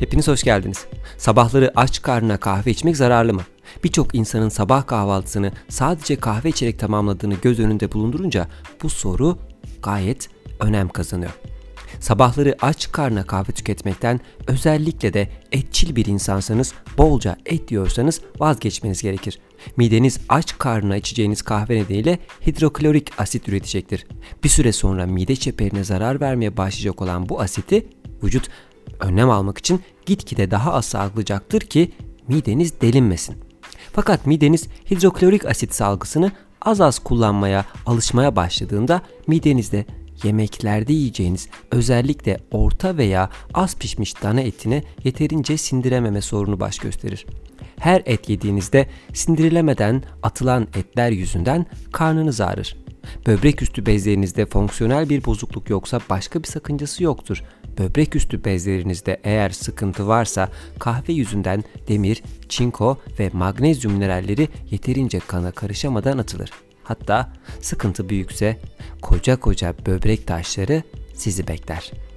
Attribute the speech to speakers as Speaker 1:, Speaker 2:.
Speaker 1: Hepiniz hoş geldiniz. Sabahları aç karnına kahve içmek zararlı mı? Birçok insanın sabah kahvaltısını sadece kahve içerek tamamladığını göz önünde bulundurunca bu soru gayet önem kazanıyor. Sabahları aç karnına kahve tüketmekten özellikle de etçil bir insansanız bolca et yiyorsanız vazgeçmeniz gerekir. Mideniz aç karnına içeceğiniz kahve nedeniyle hidroklorik asit üretecektir. Bir süre sonra mide çeperine zarar vermeye başlayacak olan bu asiti vücut önlem almak için gitgide daha az salgılayacaktır ki mideniz delinmesin. Fakat mideniz hidroklorik asit salgısını az az kullanmaya, alışmaya başladığında midenizde yemeklerde yiyeceğiniz özellikle orta veya az pişmiş dana etini yeterince sindirememe sorunu baş gösterir. Her et yediğinizde sindirilemeden atılan etler yüzünden karnınız ağrır. Böbrek üstü bezlerinizde fonksiyonel bir bozukluk yoksa başka bir sakıncası yoktur. Böbrek üstü bezlerinizde eğer sıkıntı varsa kahve yüzünden demir, çinko ve magnezyum mineralleri yeterince kana karışamadan atılır. Hatta sıkıntı büyükse koca koca böbrek taşları sizi bekler.''